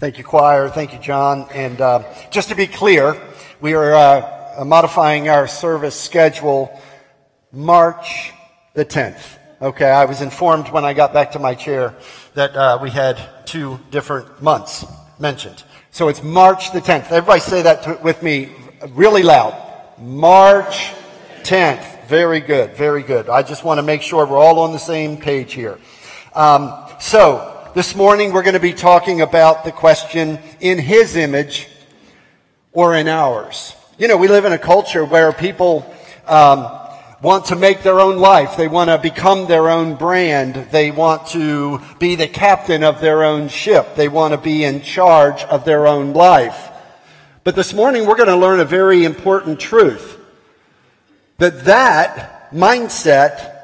Thank you, choir. Thank you, John. And uh, just to be clear, we are uh, modifying our service schedule March the 10th. Okay, I was informed when I got back to my chair that uh, we had two different months mentioned. So it's March the 10th. Everybody say that to, with me really loud. March 10th. Very good, very good. I just want to make sure we're all on the same page here. Um, so, this morning we're going to be talking about the question, in His image or in ours? You know, we live in a culture where people um, want to make their own life. They want to become their own brand. They want to be the captain of their own ship. They want to be in charge of their own life. But this morning we're going to learn a very important truth. That that mindset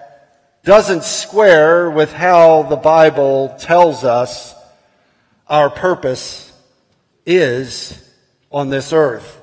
doesn't square with how the Bible tells us our purpose is on this earth.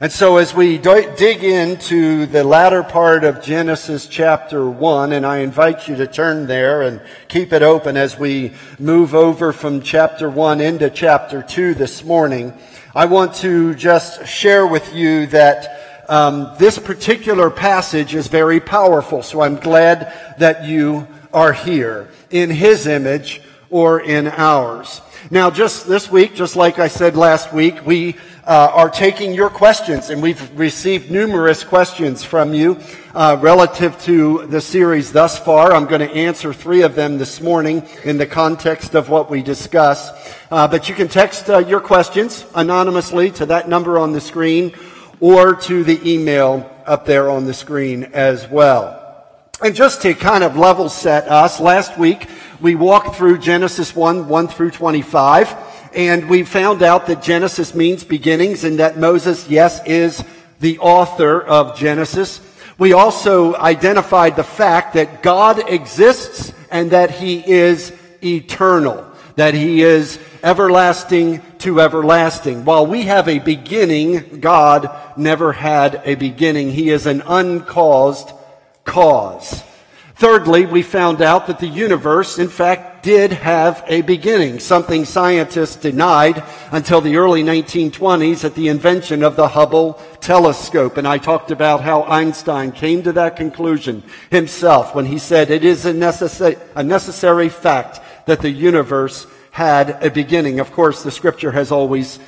And so as we dig into the latter part of Genesis chapter 1, and I invite you to turn there and keep it open as we move over from chapter 1 into chapter 2 this morning, I want to just share with you that um, this particular passage is very powerful. So I'm glad that you are here in His image or in ours. Now, just this week, just like I said last week, we uh, are taking your questions, and we've received numerous questions from you uh, relative to the series thus far. I'm going to answer three of them this morning in the context of what we discuss. Uh, but you can text uh, your questions anonymously to that number on the screen or to the email up there on the screen as well. And just to kind of level set us, last week we walked through Genesis 1, 1 through 25. And we found out that Genesis means beginnings and that Moses, yes, is the author of Genesis. We also identified the fact that God exists and that he is eternal, that he is everlasting to everlasting. While we have a beginning, God never had a beginning. He is an uncaused cause. Thirdly, we found out that the universe, in fact, did have a beginning, something scientists denied until the early 1920s at the invention of the Hubble telescope. And I talked about how Einstein came to that conclusion himself when he said it is a, a necessary fact that the universe had a beginning. Of course, the scripture has always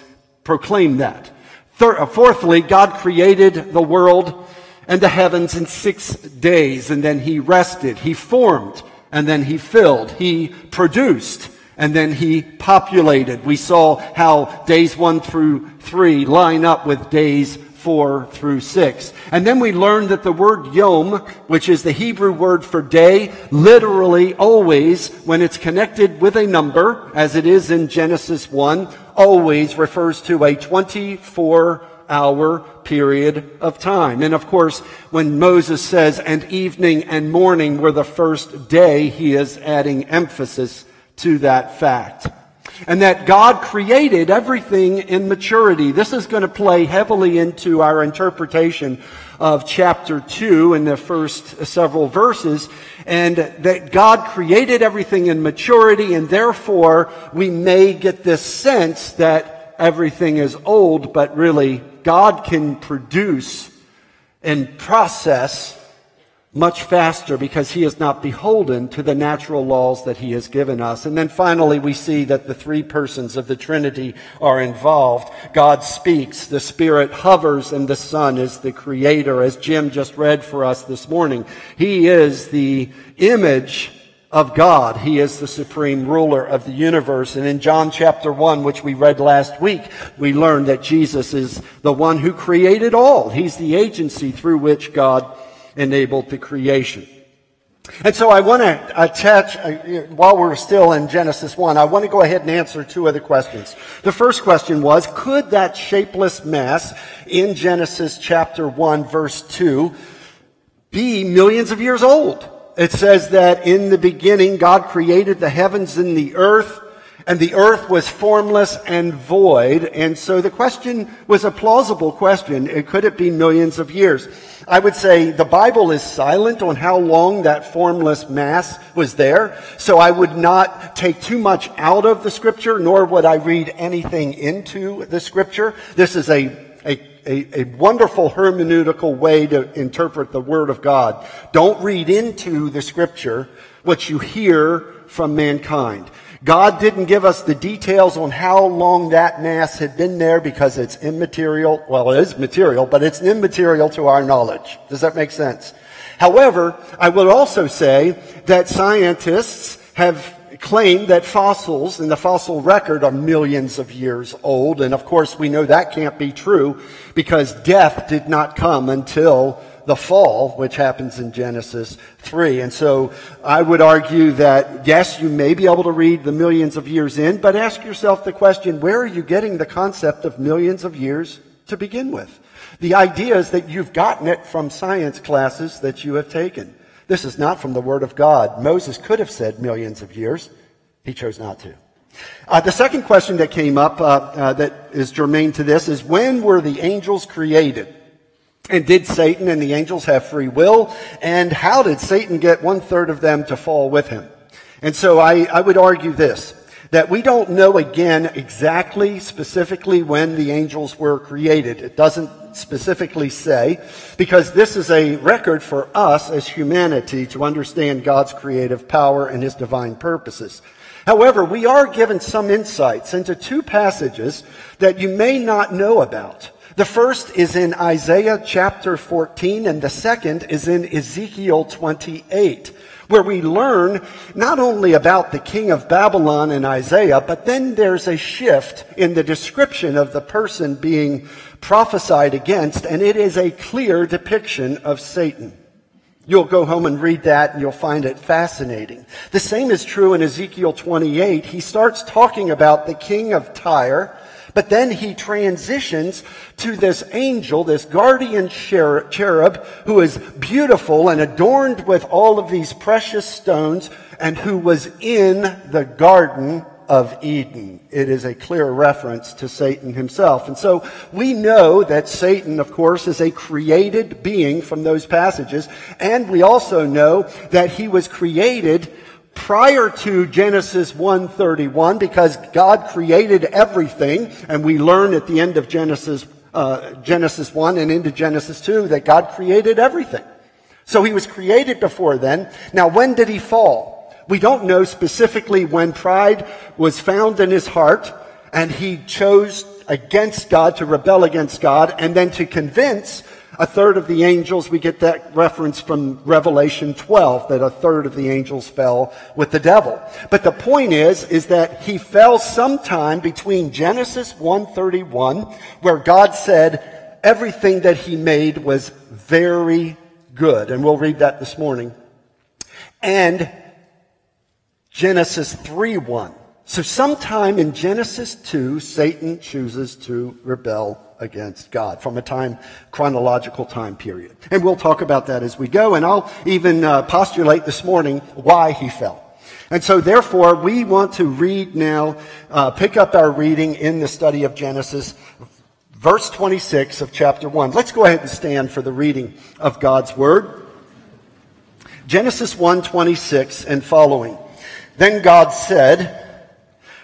proclaimed that. Third, uh, fourthly, God created the world and the heavens in six days, and then he rested. He formed, and then he filled. He produced, and then he populated. We saw how days one through three line up with days four through six. And then we learned that the word yom, which is the Hebrew word for day, literally always, when it's connected with a number, as it is in Genesis 1, always refers to a 24 hour period of time. And of course, when Moses says, and evening and morning were the first day, he is adding emphasis to that fact. And that God created everything in maturity. This is going to play heavily into our interpretation of chapter 2 in the first several verses. And that God created everything in maturity, and therefore we may get this sense that everything is old, but really God can produce and process much faster because he is not beholden to the natural laws that he has given us. And then finally, we see that the three persons of the Trinity are involved. God speaks, the Spirit hovers, and the Son is the Creator, as Jim just read for us this morning. He is the image of God. He is the supreme ruler of the universe. And in John chapter 1, which we read last week, we learned that Jesus is the one who created all. He's the agency through which God enabled the creation. And so I want to attach, uh, while we're still in Genesis 1, I want to go ahead and answer two other questions. The first question was, could that shapeless mass in Genesis chapter 1 verse 2 be millions of years old? it says that in the beginning God created the heavens and the earth, And the earth was formless and void. And so the question was a plausible question. Could it be millions of years? I would say the Bible is silent on how long that formless mass was there. So I would not take too much out of the scripture, nor would I read anything into the scripture. This is a, a, a, a wonderful hermeneutical way to interpret the Word of God. Don't read into the scripture what you hear from mankind. God didn't give us the details on how long that mass had been there because it's immaterial. Well, it is material, but it's immaterial to our knowledge. Does that make sense? However, I would also say that scientists have claimed that fossils in the fossil record are millions of years old. And of course, we know that can't be true because death did not come until the fall, which happens in Genesis 3. And so I would argue that, yes, you may be able to read the millions of years in, but ask yourself the question, where are you getting the concept of millions of years to begin with? The idea is that you've gotten it from science classes that you have taken. This is not from the Word of God. Moses could have said millions of years. He chose not to. Uh, the second question that came up uh, uh, that is germane to this is when were the angels created? And did Satan and the angels have free will? And how did Satan get one third of them to fall with him? And so I, I would argue this, that we don't know again exactly, specifically when the angels were created. It doesn't specifically say, because this is a record for us as humanity to understand God's creative power and his divine purposes. However, we are given some insights into two passages that you may not know about. The first is in Isaiah chapter 14, and the second is in Ezekiel 28, where we learn not only about the king of Babylon in Isaiah, but then there's a shift in the description of the person being prophesied against, and it is a clear depiction of Satan. You'll go home and read that and you'll find it fascinating. The same is true in Ezekiel 28. He starts talking about the king of Tyre but then he transitions to this angel, this guardian cherub, who is beautiful and adorned with all of these precious stones, and who was in the Garden of Eden. It is a clear reference to Satan himself. And so we know that Satan, of course, is a created being from those passages. And we also know that he was created prior to Genesis 1:31 because God created everything and we learn at the end of Genesis uh, Genesis 1 and into Genesis 2 that God created everything. So he was created before then. Now when did he fall? We don't know specifically when pride was found in his heart and he chose against God to rebel against God and then to convince a third of the angels, we get that reference from Revelation 12, that a third of the angels fell with the devil. But the point is, is that he fell sometime between Genesis 131, where God said everything that he made was very good. And we'll read that this morning. And Genesis 3 1. So sometime in Genesis 2, Satan chooses to rebel against God from a time, chronological time period. And we'll talk about that as we go, and I'll even uh, postulate this morning why he fell. And so therefore, we want to read now, uh, pick up our reading in the study of Genesis, verse 26 of chapter 1. Let's go ahead and stand for the reading of God's word. Genesis 1:26 and following. Then God said,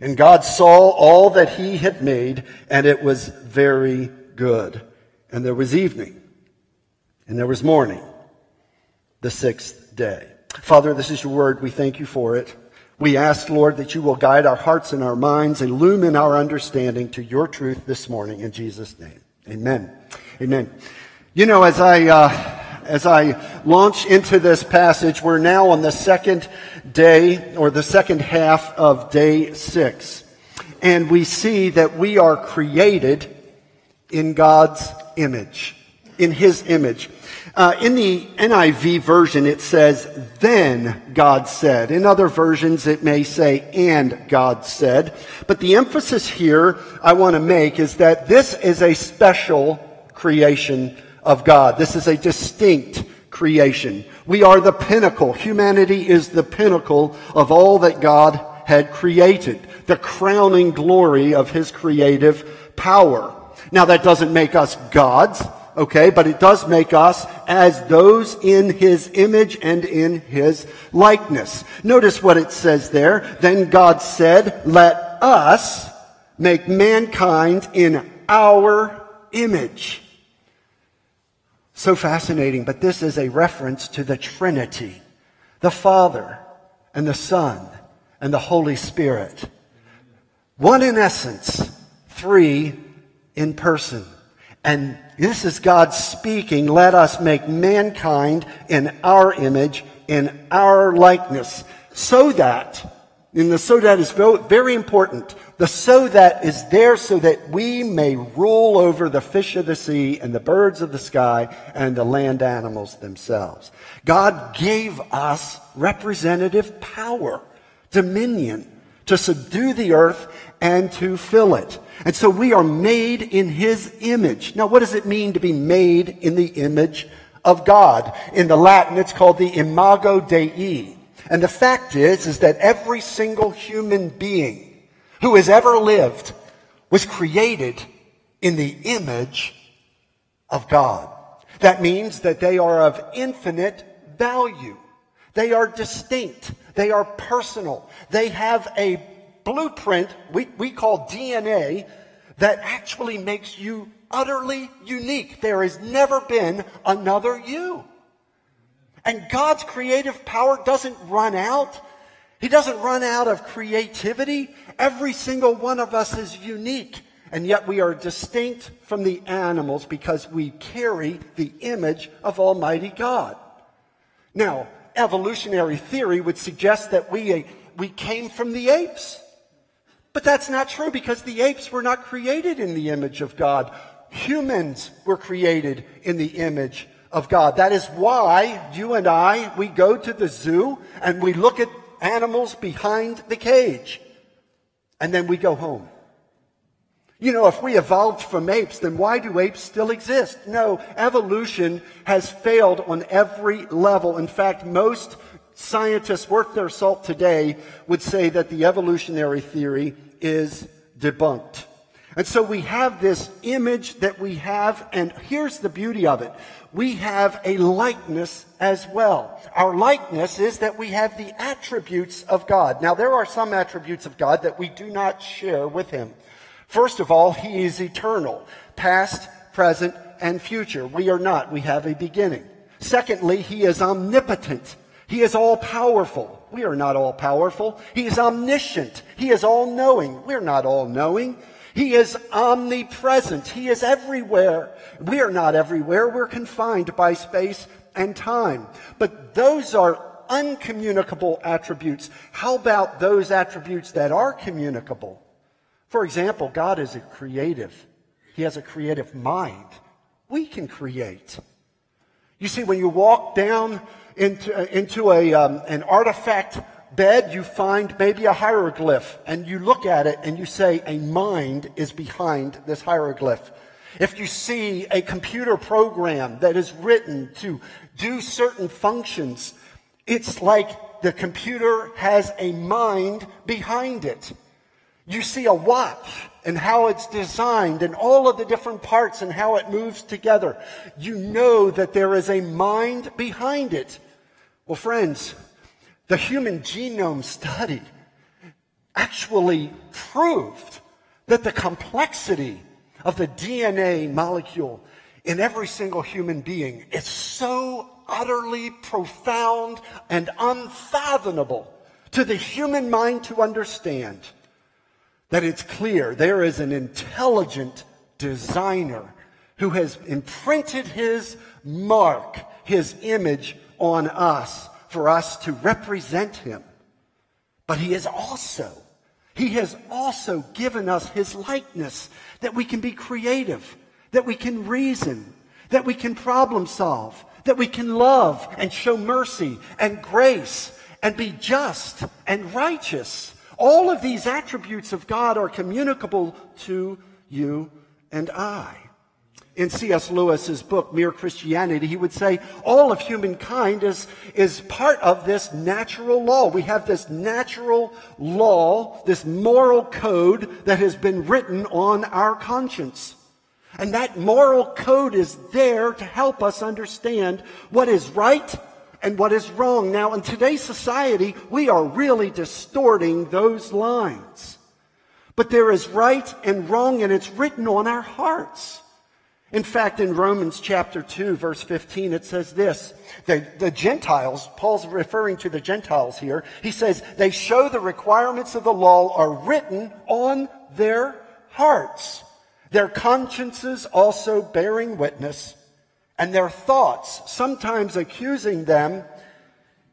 And God saw all that he had made, and it was very good. And there was evening, and there was morning, the sixth day. Father, this is your word. We thank you for it. We ask, Lord, that you will guide our hearts and our minds, illumine our understanding to your truth this morning in Jesus' name. Amen. Amen. You know, as I, uh, as I launch into this passage, we're now on the second day or the second half of day six. And we see that we are created in God's image, in His image. Uh, in the NIV version, it says, then God said. In other versions, it may say, and God said. But the emphasis here I want to make is that this is a special creation of God. This is a distinct creation. We are the pinnacle. Humanity is the pinnacle of all that God had created. The crowning glory of His creative power. Now that doesn't make us gods okay? But it does make us as those in his image and in his likeness. Notice what it says there. Then God said, let us make mankind in our image. So fascinating, but this is a reference to the Trinity, the Father and the Son and the Holy Spirit. One in essence, three in person. And this is God speaking. Let us make mankind in our image, in our likeness, so that, and the so that is very important. The so that is there so that we may rule over the fish of the sea and the birds of the sky and the land animals themselves. God gave us representative power, dominion to subdue the earth and to fill it. And so we are made in his image. Now, what does it mean to be made in the image of God? In the Latin, it's called the imago Dei. And the fact is, is that every single human being who has ever lived was created in the image of God. That means that they are of infinite value. They are distinct. They are personal. They have a blueprint we, we call DNA that actually makes you utterly unique. There has never been another you. And God's creative power doesn't run out. He doesn't run out of creativity. Every single one of us is unique. And yet we are distinct from the animals because we carry the image of Almighty God. Now, evolutionary theory would suggest that we, uh, we came from the apes. But that's not true because the apes were not created in the image of God. Humans were created in the image of God. That is why you and I, we go to the zoo and we look at animals behind the cage. And then we go home. You know, if we evolved from apes, then why do apes still exist? No, evolution has failed on every level. In fact, most scientists worth their salt today would say that the evolutionary theory is debunked. And so we have this image that we have, and here's the beauty of it. We have a likeness as well. Our likeness is that we have the attributes of God. Now, there are some attributes of God that we do not share with Him. First of all, He is eternal, past, present, and future. We are not. We have a beginning. Secondly, He is omnipotent. He is all powerful. We are not all powerful. He is omniscient. He is all knowing. We're not all knowing. He is omnipresent. He is everywhere. We are not everywhere. We're confined by space and time. But those are uncommunicable attributes. How about those attributes that are communicable? For example, God is a creative. He has a creative mind. We can create. You see, when you walk down into, into a, um, an artifact bed, you find maybe a hieroglyph, and you look at it and you say, a mind is behind this hieroglyph. If you see a computer program that is written to do certain functions, it's like the computer has a mind behind it. You see a watch and how it's designed and all of the different parts and how it moves together. You know that there is a mind behind it. Well, friends, the human genome study actually proved that the complexity of the DNA molecule in every single human being is so utterly profound and unfathomable to the human mind to understand that it's clear there is an intelligent designer who has imprinted his mark, his image on us for us to represent him. But he is also, he has also given us his likeness that we can be creative, that we can reason, that we can problem solve, that we can love and show mercy and grace and be just and righteous. All of these attributes of God are communicable to you and I. In C.S. Lewis's book, Mere Christianity, he would say all of humankind is, is part of this natural law. We have this natural law, this moral code that has been written on our conscience. And that moral code is there to help us understand what is right and what is wrong. Now, in today's society, we are really distorting those lines. But there is right and wrong, and it's written on our hearts. In fact, in Romans chapter 2, verse 15, it says this the, the Gentiles, Paul's referring to the Gentiles here, he says, they show the requirements of the law are written on their hearts, their consciences also bearing witness and their thoughts, sometimes accusing them,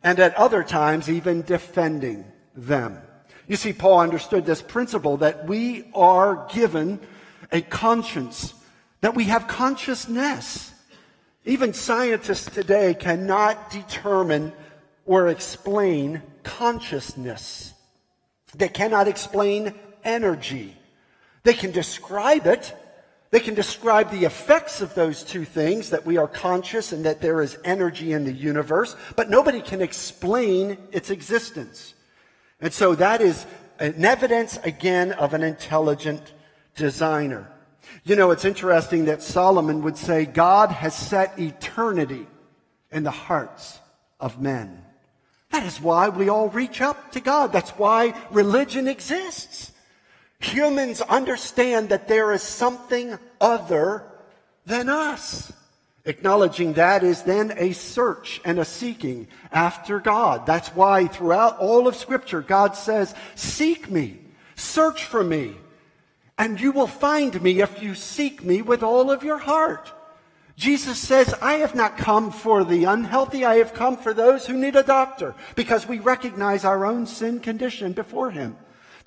and at other times even defending them. You see, Paul understood this principle that we are given a conscience, that we have consciousness. Even scientists today cannot determine or explain consciousness. They cannot explain energy. They can describe it, they can describe the effects of those two things, that we are conscious and that there is energy in the universe, but nobody can explain its existence. And so that is an evidence again of an intelligent designer. You know, it's interesting that Solomon would say God has set eternity in the hearts of men. That is why we all reach up to God. That's why religion exists. Humans understand that there is something other than us. Acknowledging that is then a search and a seeking after God. That's why throughout all of Scripture, God says, Seek me, search for me, and you will find me if you seek me with all of your heart. Jesus says, I have not come for the unhealthy, I have come for those who need a doctor, because we recognize our own sin condition before Him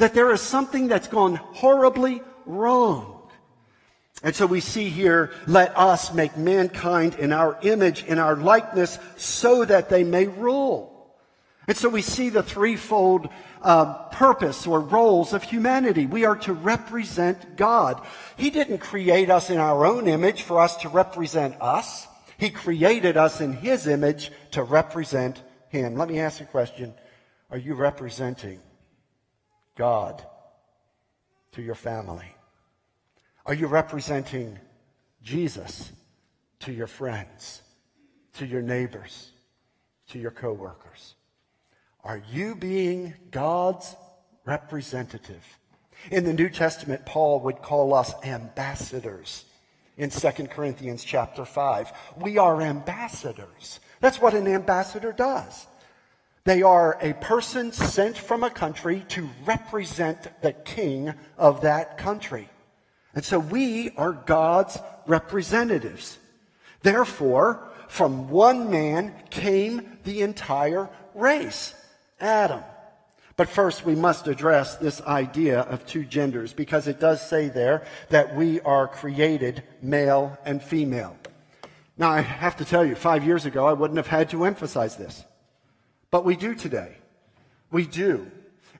that there is something that's gone horribly wrong. And so we see here, let us make mankind in our image, in our likeness, so that they may rule. And so we see the threefold uh, purpose or roles of humanity. We are to represent God. He didn't create us in our own image for us to represent us. He created us in His image to represent Him. Let me ask you a question. Are you representing God to your family? Are you representing Jesus to your friends, to your neighbors, to your coworkers? Are you being God's representative? In the New Testament, Paul would call us ambassadors. In 2 Corinthians chapter 5, we are ambassadors. That's what an ambassador does. They are a person sent from a country to represent the king of that country. And so we are God's representatives. Therefore, from one man came the entire race, Adam. But first, we must address this idea of two genders because it does say there that we are created male and female. Now, I have to tell you, five years ago, I wouldn't have had to emphasize this. But we do today. We do.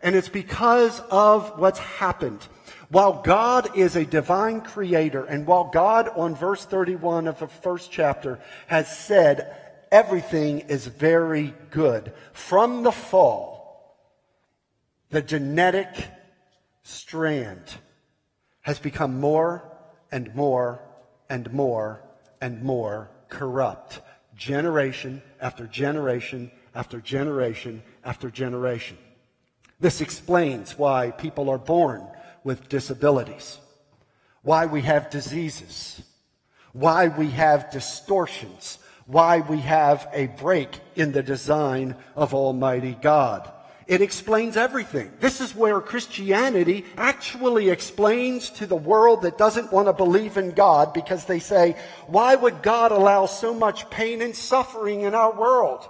And it's because of what's happened. While God is a divine creator, and while God, on verse 31 of the first chapter, has said everything is very good, from the fall, the genetic strand has become more and more and more and more corrupt, generation after generation after generation after generation. This explains why people are born with disabilities, why we have diseases, why we have distortions, why we have a break in the design of Almighty God. It explains everything. This is where Christianity actually explains to the world that doesn't want to believe in God because they say, why would God allow so much pain and suffering in our world?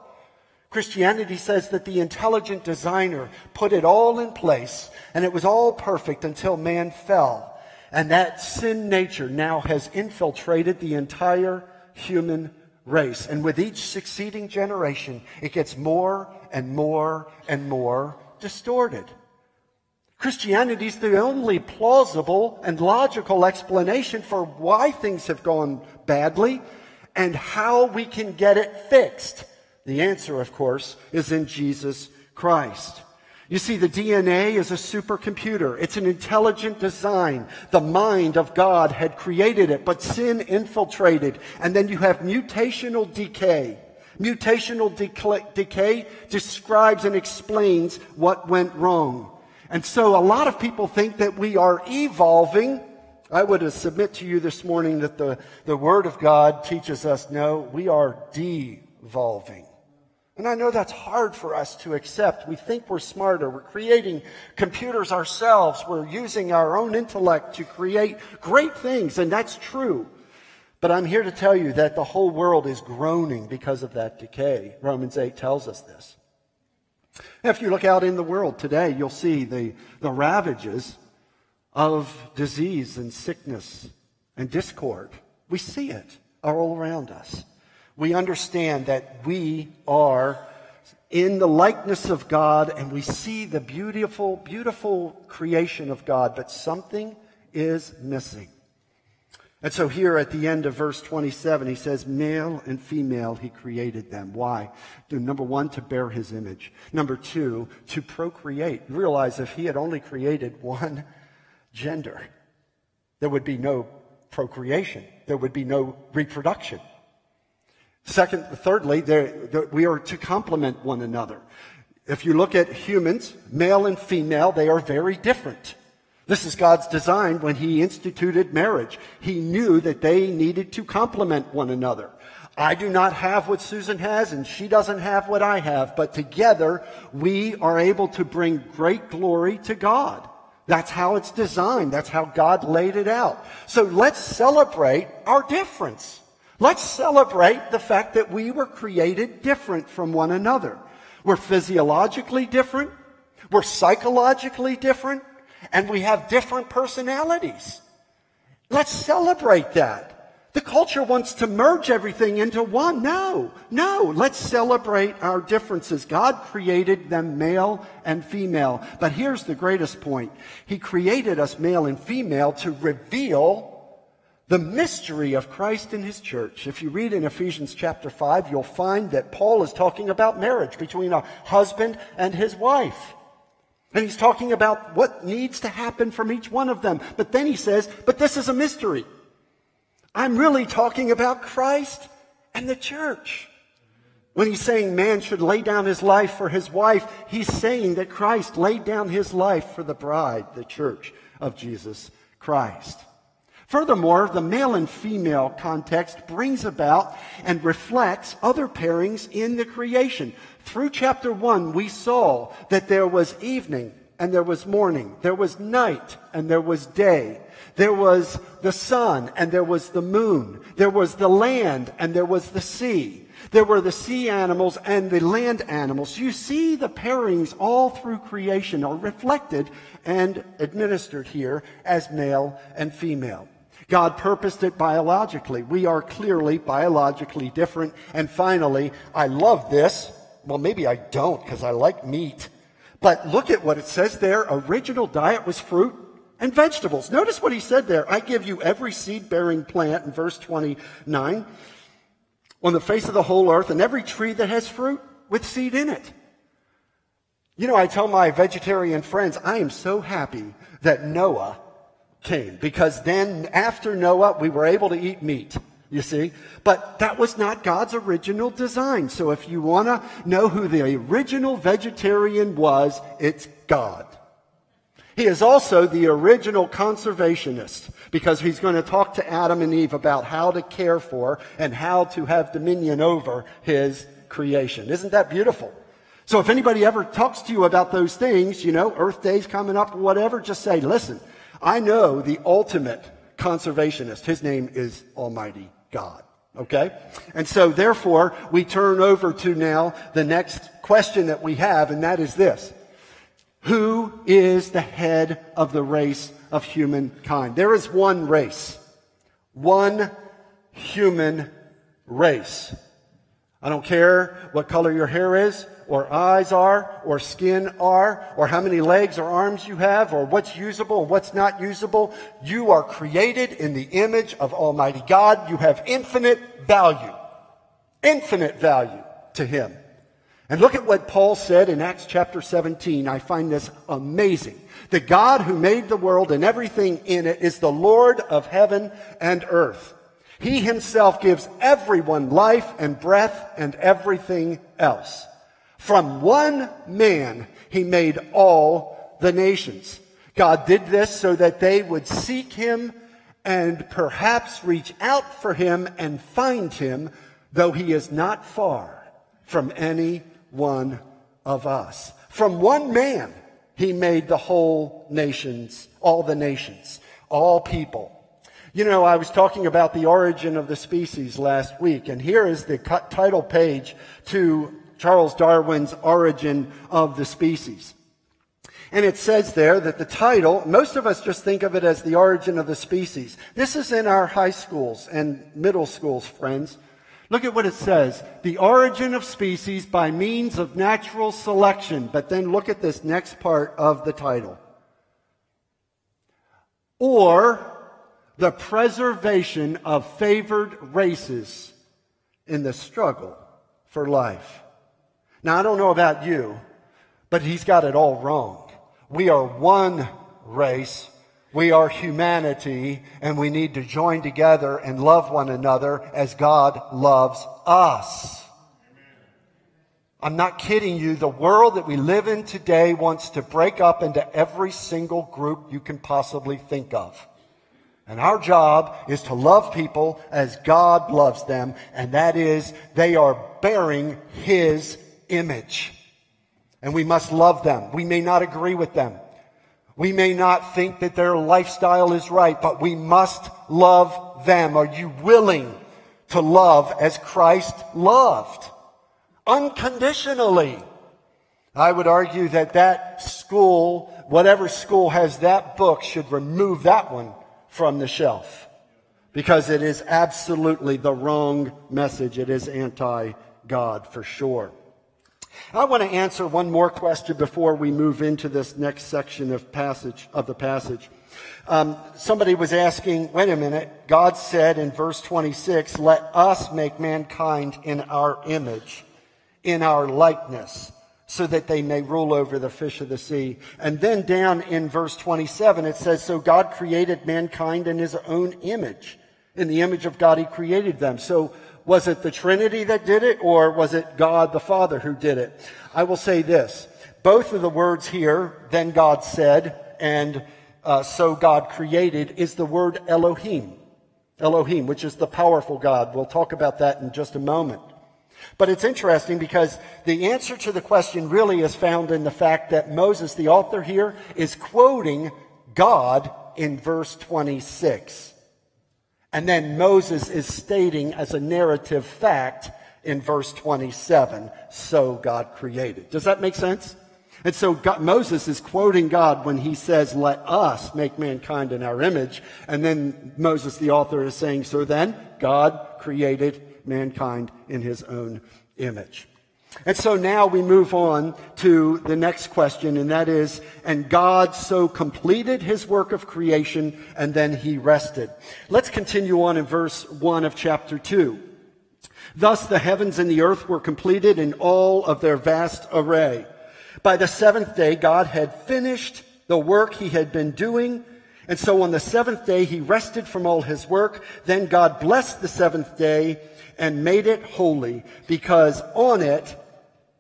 Christianity says that the intelligent designer put it all in place and it was all perfect until man fell. And that sin nature now has infiltrated the entire human race. And with each succeeding generation, it gets more and more and more distorted. Christianity is the only plausible and logical explanation for why things have gone badly and how we can get it fixed. The answer, of course, is in Jesus Christ. You see, the DNA is a supercomputer. It's an intelligent design. The mind of God had created it, but sin infiltrated. And then you have mutational decay. Mutational decay describes and explains what went wrong. And so a lot of people think that we are evolving. I would submit to you this morning that the, the Word of God teaches us no, we are devolving. And I know that's hard for us to accept. We think we're smarter. We're creating computers ourselves. We're using our own intellect to create great things, and that's true. But I'm here to tell you that the whole world is groaning because of that decay. Romans 8 tells us this. If you look out in the world today, you'll see the, the ravages of disease and sickness and discord. We see it all around us we understand that we are in the likeness of God and we see the beautiful, beautiful creation of God, but something is missing. And so here at the end of verse 27, he says, male and female, he created them. Why? Number one, to bear his image. Number two, to procreate. Realize if he had only created one gender, there would be no procreation. There would be no reproduction. Second, thirdly, we are to complement one another. If you look at humans, male and female, they are very different. This is God's design when He instituted marriage. He knew that they needed to complement one another. I do not have what Susan has, and she doesn't have what I have, but together we are able to bring great glory to God. That's how it's designed. That's how God laid it out. So let's celebrate our difference. Let's celebrate the fact that we were created different from one another. We're physiologically different. We're psychologically different. And we have different personalities. Let's celebrate that. The culture wants to merge everything into one. No, no. Let's celebrate our differences. God created them male and female. But here's the greatest point. He created us male and female to reveal the mystery of Christ and his church. If you read in Ephesians chapter 5, you'll find that Paul is talking about marriage between a husband and his wife. And he's talking about what needs to happen from each one of them. But then he says, but this is a mystery. I'm really talking about Christ and the church. When he's saying man should lay down his life for his wife, he's saying that Christ laid down his life for the bride, the church of Jesus Christ. Furthermore, the male and female context brings about and reflects other pairings in the creation. Through chapter 1, we saw that there was evening and there was morning. There was night and there was day. There was the sun and there was the moon. There was the land and there was the sea. There were the sea animals and the land animals. You see the pairings all through creation are reflected and administered here as male and female. God purposed it biologically. We are clearly biologically different. And finally, I love this. Well, maybe I don't because I like meat. But look at what it says there. Original diet was fruit and vegetables. Notice what he said there. I give you every seed bearing plant in verse 29 on the face of the whole earth and every tree that has fruit with seed in it. You know, I tell my vegetarian friends, I am so happy that Noah came because then after Noah, we were able to eat meat. You see? But that was not God's original design. So if you want to know who the original vegetarian was, it's God. He is also the original conservationist because he's going to talk to Adam and Eve about how to care for and how to have dominion over his creation. Isn't that beautiful? So if anybody ever talks to you about those things, you know, Earth Day's coming up or whatever, just say, listen, I know the ultimate conservationist. His name is Almighty God. Okay? And so therefore, we turn over to now the next question that we have, and that is this. Who is the head of the race of humankind? There is one race. One human race. I don't care what color your hair is, or eyes are, or skin are, or how many legs or arms you have, or what's usable what's not usable. You are created in the image of Almighty God. You have infinite value. Infinite value to Him. And look at what Paul said in Acts chapter 17. I find this amazing. The God who made the world and everything in it is the Lord of heaven and earth. He himself gives everyone life and breath and everything else. From one man, he made all the nations. God did this so that they would seek him and perhaps reach out for him and find him, though he is not far from any one of us. From one man, he made the whole nations, all the nations, all people. You know, I was talking about the origin of the species last week, and here is the title page to Charles Darwin's Origin of the Species. And it says there that the title, most of us just think of it as the origin of the species. This is in our high schools and middle schools, friends. Look at what it says. The origin of species by means of natural selection. But then look at this next part of the title. Or the preservation of favored races in the struggle for life. Now, I don't know about you, but he's got it all wrong. We are one race we are humanity and we need to join together and love one another as God loves us. I'm not kidding you. The world that we live in today wants to break up into every single group you can possibly think of. And our job is to love people as God loves them, and that is they are bearing His image. And we must love them. We may not agree with them. We may not think that their lifestyle is right, but we must love them. Are you willing to love as Christ loved? Unconditionally. I would argue that that school, whatever school has that book, should remove that one from the shelf because it is absolutely the wrong message. It is anti God for sure. I want to answer one more question before we move into this next section of passage of the passage. Um, somebody was asking, wait a minute, God said in verse 26, let us make mankind in our image, in our likeness, so that they may rule over the fish of the sea. And then down in verse 27, it says, so God created mankind in his own image. In the image of God, he created them. So was it the Trinity that did it, or was it God the Father who did it? I will say this. Both of the words here, then God said, and uh, so God created, is the word Elohim. Elohim, which is the powerful God. We'll talk about that in just a moment. But it's interesting because the answer to the question really is found in the fact that Moses, the author here, is quoting God in verse 26. And then Moses is stating as a narrative fact in verse 27, so God created. Does that make sense? And so God, Moses is quoting God when he says, let us make mankind in our image. And then Moses, the author, is saying, so then God created mankind in his own image. And so now we move on to the next question, and that is, and God so completed his work of creation, and then he rested. Let's continue on in verse 1 of chapter 2. Thus the heavens and the earth were completed in all of their vast array. By the seventh day, God had finished the work he had been doing, and so on the seventh day, he rested from all his work. Then God blessed the seventh day and made it holy because on it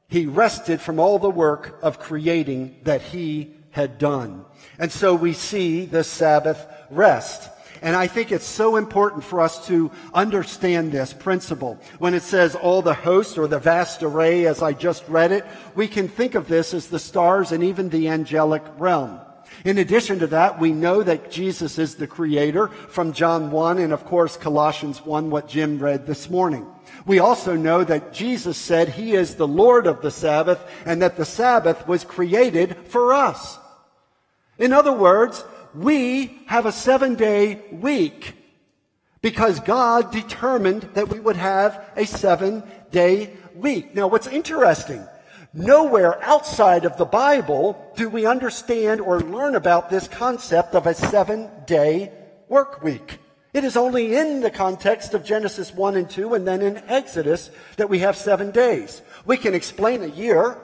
he rested from all the work of creating that he had done. And so we see the Sabbath rest. And I think it's so important for us to understand this principle. When it says all the host or the vast array, as I just read it, we can think of this as the stars and even the angelic realm. In addition to that, we know that Jesus is the creator from John 1 and of course Colossians 1, what Jim read this morning. We also know that Jesus said he is the Lord of the Sabbath and that the Sabbath was created for us. In other words, we have a seven day week because God determined that we would have a seven day week. Now, what's interesting, nowhere outside of the Bible do we understand or learn about this concept of a seven day work week. It is only in the context of Genesis 1 and 2 and then in Exodus that we have seven days. We can explain a year,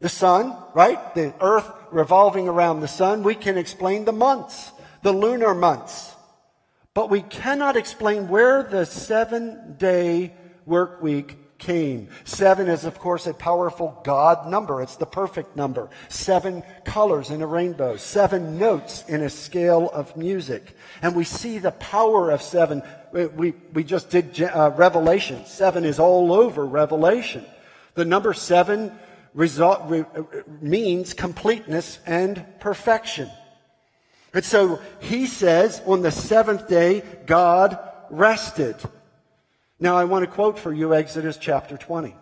the sun, right? The earth revolving around the sun. We can explain the months, the lunar months. But we cannot explain where the seven day work week came. Seven is, of course, a powerful God number. It's the perfect number. Seven colors in a rainbow. Seven notes in a scale of music. And we see the power of seven. We, we just did uh, Revelation. Seven is all over Revelation. The number seven result, re, means completeness and perfection. And so he says, on the seventh day, God rested. Now I want to quote for you Exodus chapter 20.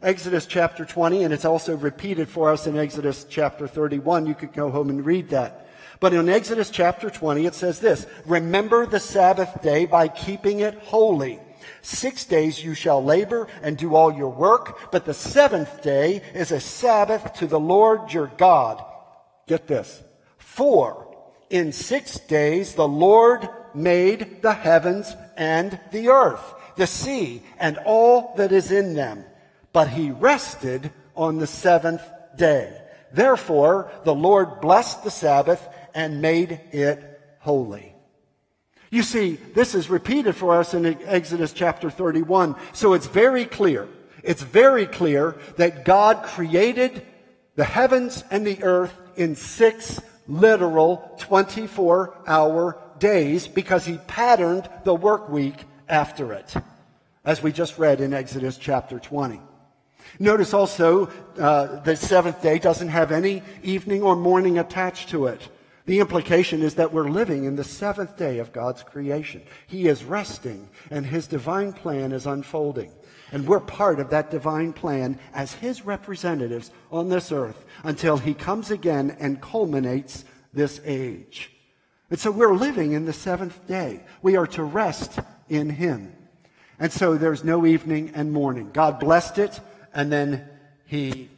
Exodus chapter 20, and it's also repeated for us in Exodus chapter 31. You could go home and read that. But in Exodus chapter 20, it says this, Remember the Sabbath day by keeping it holy. Six days you shall labor and do all your work, but the seventh day is a Sabbath to the Lord your God. Get this. For in six days the Lord made the heavens and the earth, the sea, and all that is in them. But he rested on the seventh day. Therefore, the Lord blessed the Sabbath and made it holy. You see, this is repeated for us in Exodus chapter 31. So it's very clear. It's very clear that God created the heavens and the earth in six literal 24 hour days because he patterned the work week after it, as we just read in Exodus chapter 20. Notice also uh, the seventh day doesn't have any evening or morning attached to it. The implication is that we're living in the seventh day of God's creation. He is resting and his divine plan is unfolding. And we're part of that divine plan as his representatives on this earth until he comes again and culminates this age. And so we're living in the seventh day. We are to rest in him. And so there's no evening and morning. God blessed it and then he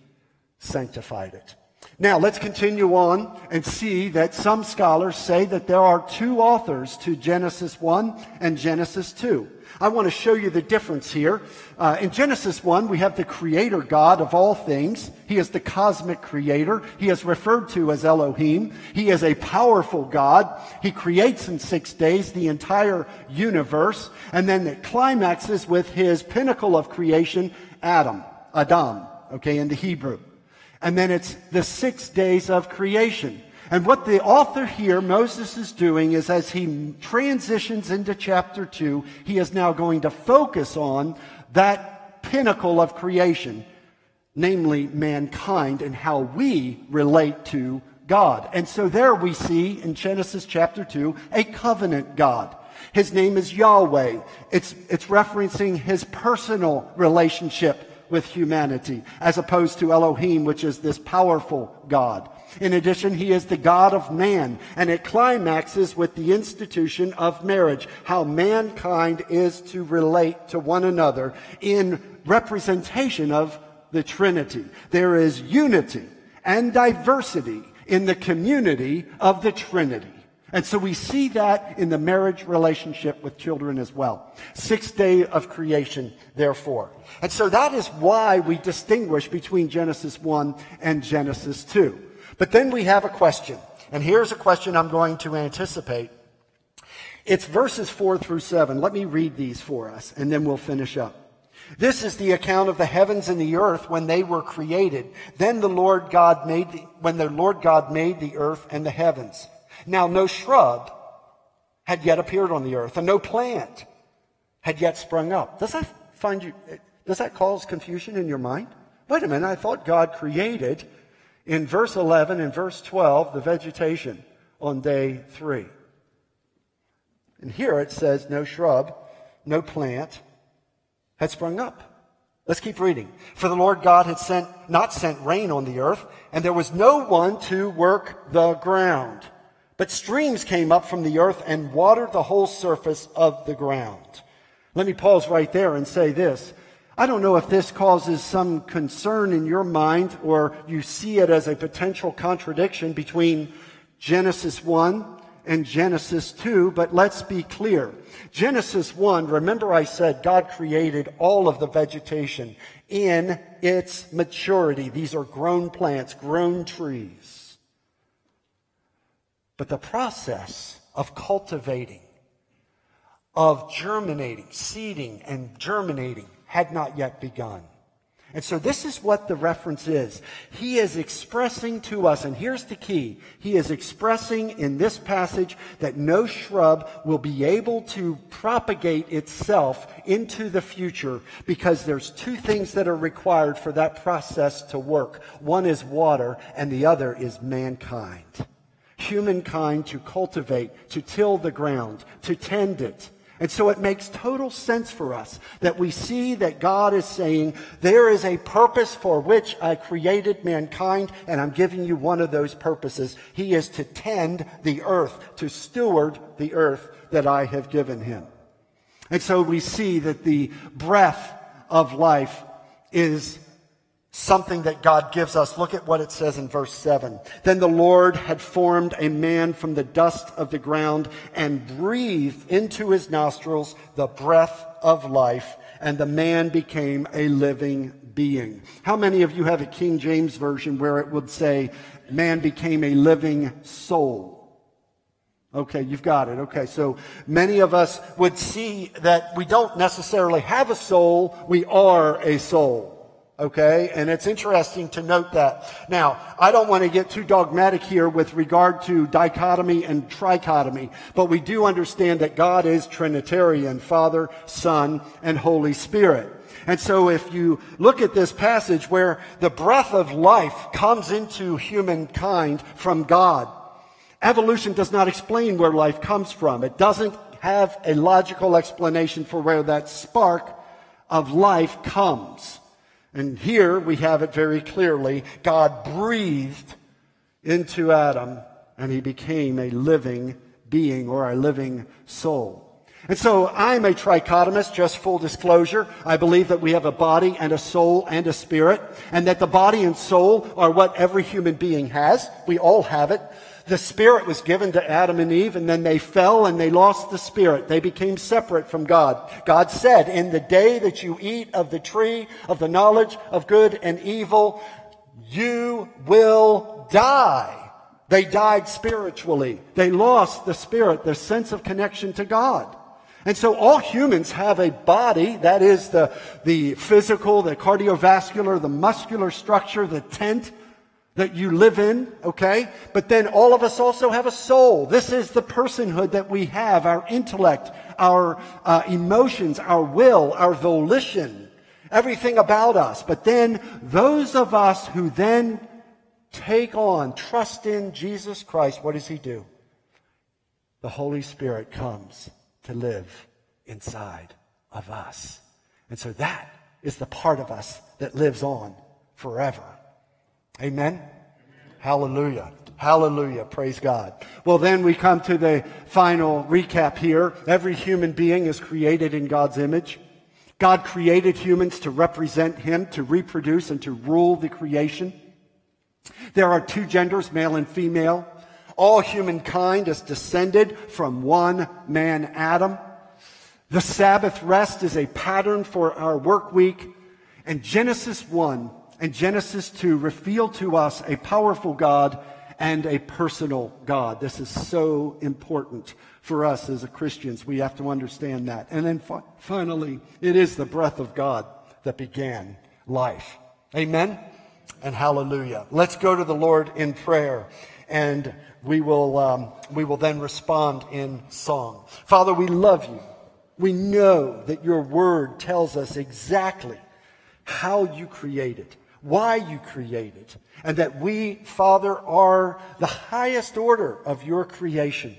sanctified it. Now, let's continue on and see that some scholars say that there are two authors to Genesis 1 and Genesis 2. I want to show you the difference here. Uh, in Genesis 1, we have the creator God of all things. He is the cosmic creator. He is referred to as Elohim. He is a powerful God. He creates in six days the entire universe. And then it climaxes with his pinnacle of creation, Adam, Adam, okay, in the Hebrew. And then it's the six days of creation. And what the author here, Moses, is doing is as he transitions into chapter two, he is now going to focus on that pinnacle of creation, namely mankind and how we relate to God. And so there we see in Genesis chapter 2 a covenant God. His name is Yahweh. It's, it's referencing his personal relationship with humanity, as opposed to Elohim, which is this powerful God. In addition, he is the God of man, and it climaxes with the institution of marriage, how mankind is to relate to one another in representation of the Trinity. There is unity and diversity in the community of the Trinity. And so we see that in the marriage relationship with children as well. Sixth day of creation, therefore. And so that is why we distinguish between Genesis 1 and Genesis 2. But then we have a question. And here's a question I'm going to anticipate. It's verses 4 through 7. Let me read these for us, and then we'll finish up. This is the account of the heavens and the earth when they were created. Then the Lord God made, the, when the Lord God made the earth and the heavens. Now no shrub had yet appeared on the earth and no plant had yet sprung up. Does that find you, does that cause confusion in your mind? Wait a minute, I thought God created in verse 11 and verse 12 the vegetation on day three. And here it says no shrub, no plant had sprung up. Let's keep reading. For the Lord God had sent, not sent rain on the earth, and there was no one to work the ground. But streams came up from the earth and watered the whole surface of the ground. Let me pause right there and say this. I don't know if this causes some concern in your mind or you see it as a potential contradiction between Genesis 1 and Genesis 2, but let's be clear. Genesis 1, remember I said God created all of the vegetation in its maturity. These are grown plants, grown trees. But the process of cultivating, of germinating, seeding and germinating had not yet begun. And so this is what the reference is. He is expressing to us, and here's the key. He is expressing in this passage that no shrub will be able to propagate itself into the future because there's two things that are required for that process to work. One is water and the other is mankind. Humankind to cultivate, to till the ground, to tend it, and so it makes total sense for us that we see that God is saying, there is a purpose for which I created mankind, and I'm giving you one of those purposes. He is to tend the earth, to steward the earth that I have given him. And so we see that the breath of life is something that God gives us. Look at what it says in verse 7. Then the Lord had formed a man from the dust of the ground and breathed into his nostrils the breath of life, and the man became a living being. How many of you have a King James version where it would say, man became a living soul? Okay, you've got it. Okay, so many of us would see that we don't necessarily have a soul, we are a soul. Okay? And it's interesting to note that. Now, I don't want to get too dogmatic here with regard to dichotomy and trichotomy, but we do understand that God is Trinitarian, Father, Son, and Holy Spirit. And so if you look at this passage where the breath of life comes into humankind from God, evolution does not explain where life comes from. It doesn't have a logical explanation for where that spark of life comes. And here we have it very clearly. God breathed into Adam and he became a living being or a living soul. And so I'm a trichotomist, just full disclosure. I believe that we have a body and a soul and a spirit, and that the body and soul are what every human being has. We all have it. The Spirit was given to Adam and Eve, and then they fell and they lost the Spirit. They became separate from God. God said, In the day that you eat of the tree of the knowledge of good and evil, you will die. They died spiritually. They lost the Spirit, their sense of connection to God. And so all humans have a body, that is the, the physical, the cardiovascular, the muscular structure, the tent that you live in, okay? But then all of us also have a soul. This is the personhood that we have, our intellect, our uh, emotions, our will, our volition, everything about us. But then those of us who then take on, trust in Jesus Christ, what does he do? The Holy Spirit comes to live inside of us. And so that is the part of us that lives on forever. Amen? Hallelujah. Hallelujah. Praise God. Well, then we come to the final recap here. Every human being is created in God's image. God created humans to represent Him, to reproduce, and to rule the creation. There are two genders, male and female. All humankind is descended from one man, Adam. The Sabbath rest is a pattern for our work week. And Genesis 1 and Genesis 2 reveal to us a powerful God and a personal God. This is so important for us as Christians. We have to understand that. And then fi- finally, it is the breath of God that began life. Amen and hallelujah. Let's go to the Lord in prayer and we will, um, we will then respond in song. Father, we love you. We know that your word tells us exactly how you created, why you created, and that we, Father, are the highest order of your creation.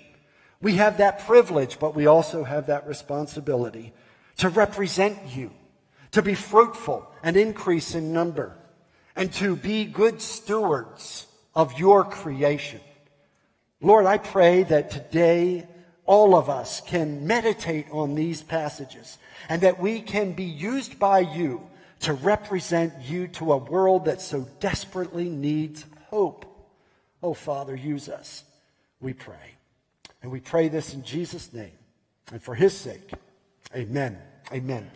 We have that privilege, but we also have that responsibility to represent you, to be fruitful and increase in number, and to be good stewards of your creation. Lord, I pray that today all of us can meditate on these passages and that we can be used by you to represent you to a world that so desperately needs hope. Oh, Father, use us, we pray. And we pray this in Jesus' name and for his sake. Amen. Amen.